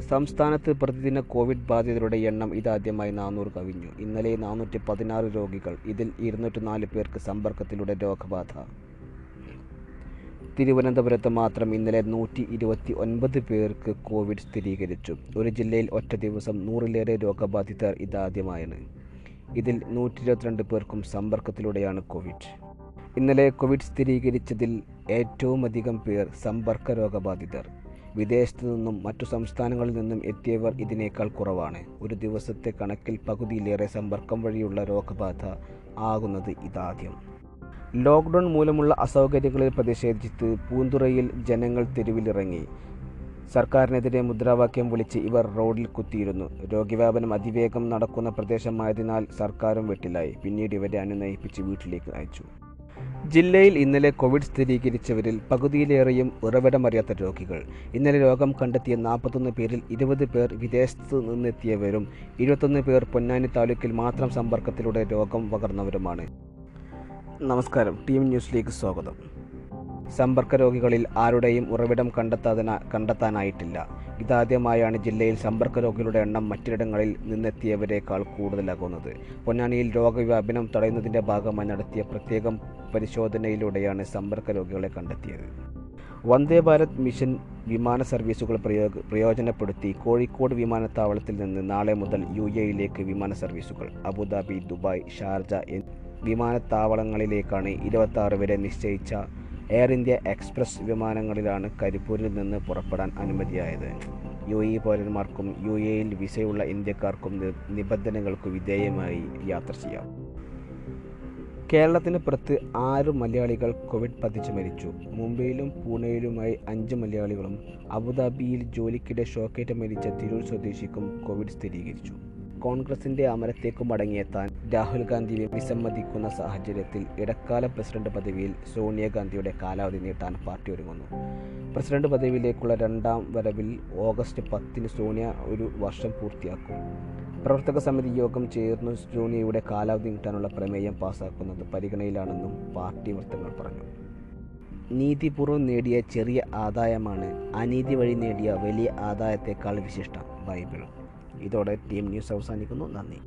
സംസ്ഥാനത്ത് പ്രതിദിന കോവിഡ് ബാധിതരുടെ എണ്ണം ഇതാദ്യമായി നാനൂറ് കവിഞ്ഞു. ഇന്നലെ നാനൂറ്റി പതിനാറ് രോഗികൾ ഇതിൽ ഇരുന്നൂറ്റി നാല് പേർക്ക് സമ്പർക്കത്തിലൂടെ രോഗബാധ. തിരുവനന്തപുരത്ത് മാത്രം ഇന്നലെ നൂറ്റി ഇരുപത്തി ഒൻപത് പേർക്ക് കോവിഡ് സ്ഥിരീകരിച്ചു. ഒരു ജില്ലയിൽ ഒറ്റ ദിവസം നൂറിലേറെ രോഗബാധിതർ ഇതാദ്യമായാണ്. ഇതിൽ നൂറ്റി ഇരുപത്തിരണ്ട് പേർക്കും സമ്പർക്കത്തിലൂടെയാണ് കോവിഡ്. ഇന്നലെ കോവിഡ് സ്ഥിരീകരിച്ചതിൽ ഏറ്റവും അധികം പേർ സമ്പർക്ക രോഗബാധിതർ. വിദേശത്തു നിന്നും മറ്റു സംസ്ഥാനങ്ങളിൽ നിന്നും എത്തിയവർ ഇതിനേക്കാൾ കുറവാണ്. ഒരു ദിവസത്തെ കണക്കിൽ പകുതിയിലേറെ സമ്പർക്കം വഴിയുള്ള രോഗബാധ ആകുന്നത് ഇതാദ്യം. ലോക്ക്ഡൗൺ മൂലമുള്ള അസൗകര്യങ്ങളിൽ പ്രതിഷേധിച്ച് പൂന്തുറയിൽ ജനങ്ങൾ തെരുവിലിറങ്ങി. സർക്കാരിനെതിരെ മുദ്രാവാക്യം വിളിച്ച് ഇവർ റോഡിൽ കുത്തിയിരുന്നു. രോഗവ്യാപനം അതിവേഗം നടക്കുന്ന പ്രദേശമായതിനാൽ സർക്കാരും വെട്ടിലായി. പിന്നീട് ഇവരെ അനുനയിപ്പിച്ച് വീട്ടിലേക്ക് അയച്ചു. ജില്ലയിൽ ഇന്നലെ കോവിഡ് സ്ഥിരീകരിച്ചവരിൽ പകുതിയിലേറെയും ഉറവിടമറിയാത്ത രോഗികൾ. ഇന്നലെ രോഗം കണ്ടെത്തിയ നാൽപ്പത്തൊന്ന് പേരിൽ ഇരുപത് പേർ വിദേശത്ത് നിന്നെത്തിയവരും ഇരുപത്തൊന്ന് പേർ പൊന്നാനി താലൂക്കിൽ മാത്രം സമ്പർക്കത്തിലൂടെ രോഗം പകർന്നവരുമാണ്. നമസ്കാരം. ടീം ന്യൂസിലേക്ക് സ്വാഗതം. സമ്പർക്ക രോഗികളിൽ ആരുടെയും ഉറവിടം കണ്ടെത്താതിന കണ്ടെത്താനായിട്ടില്ല. ഇതാദ്യമായാണ് ജില്ലയിൽ സമ്പർക്ക രോഗികളുടെ എണ്ണം മറ്റിടങ്ങളിൽ നിന്നെത്തിയവരെക്കാൾ കൂടുതലാകുന്നത്. പൊന്നാനിയിൽ രോഗവ്യാപനം തടയുന്നതിന്റെ ഭാഗമായി നടത്തിയ പ്രത്യേകം പരിശോധനയിലൂടെയാണ് സമ്പർക്ക രോഗികളെ കണ്ടെത്തിയത്. വന്ദേ ഭാരത് മിഷൻ വിമാന സർവീസുകൾ പ്രയോഗ പ്രയോജനപ്പെടുത്തി കോഴിക്കോട് വിമാനത്താവളത്തിൽ നിന്ന് നാളെ മുതൽ യു എയിലേക്ക് വിമാന സർവീസുകൾ അബുദാബി ദുബായ് ഷാർജ വിമാനത്താവളങ്ങളിലേക്കാണ് ഇരുപത്തി വരെ നിശ്ചയിച്ച എയർ ഇന്ത്യ എക്സ്പ്രസ് വിമാനങ്ങളിലാണ് കരിപ്പൂരിൽ നിന്ന് പുറപ്പെടാൻ അനുമതിയായത്. യു എ പൗരന്മാർക്കും യു എയിൽ വിസയുള്ള ഇന്ത്യക്കാർക്കും നിബന്ധനകൾക്ക് വിധേയമായി യാത്ര ചെയ്യാം. കേരളത്തിന് പുറത്ത് ആറ് മലയാളികൾ കോവിഡ് പതിച്ച് മരിച്ചു. മുംബൈയിലും പൂനെയിലുമായി അഞ്ച് മലയാളികളും അബുദാബിയിൽ ജോലിക്കിടെ ഷോക്കേറ്റ് മരിച്ച തിരൂർ സ്വദേശിക്കും കോവിഡ് സ്ഥിരീകരിച്ചു. കോൺഗ്രസിന്റെ അമരത്തേക്ക് മടങ്ങിയെത്താൻ രാഹുൽ ഗാന്ധി വിസമ്മതിക്കുന്ന സാഹചര്യത്തിൽ ഇടക്കാല പ്രസിഡന്റ് പദവിയിൽ സോണിയാഗാന്ധിയുടെ കാലാവധി നീട്ടാൻ പാർട്ടി ഒരുങ്ങുന്നു. പ്രസിഡന്റ് പദവിയിലേക്കുള്ള രണ്ടാം വരവിൽ ഓഗസ്റ്റ് പത്തിന് സോണിയ ഒരു വർഷം പൂർത്തിയാക്കും. പ്രവർത്തക സമിതി യോഗം ചേർന്ന് സോണിയയുടെ കാലാവധി നീട്ടാനുള്ള പ്രമേയം പാസാക്കുന്നത് പരിഗണനയിലാണെന്നും പാർട്ടി വൃത്തങ്ങൾ പറഞ്ഞു. നീതിപൂർവം നേടിയ ചെറിയ ആദായമാണ് അനീതി വഴി നേടിയ വലിയ ആദായത്തെക്കാൾ വിശിഷ്ടം ബൈബിൾ ഇതോടെ ടീം ന്യൂസ് അവസാനിക്കുന്നു. നന്ദി.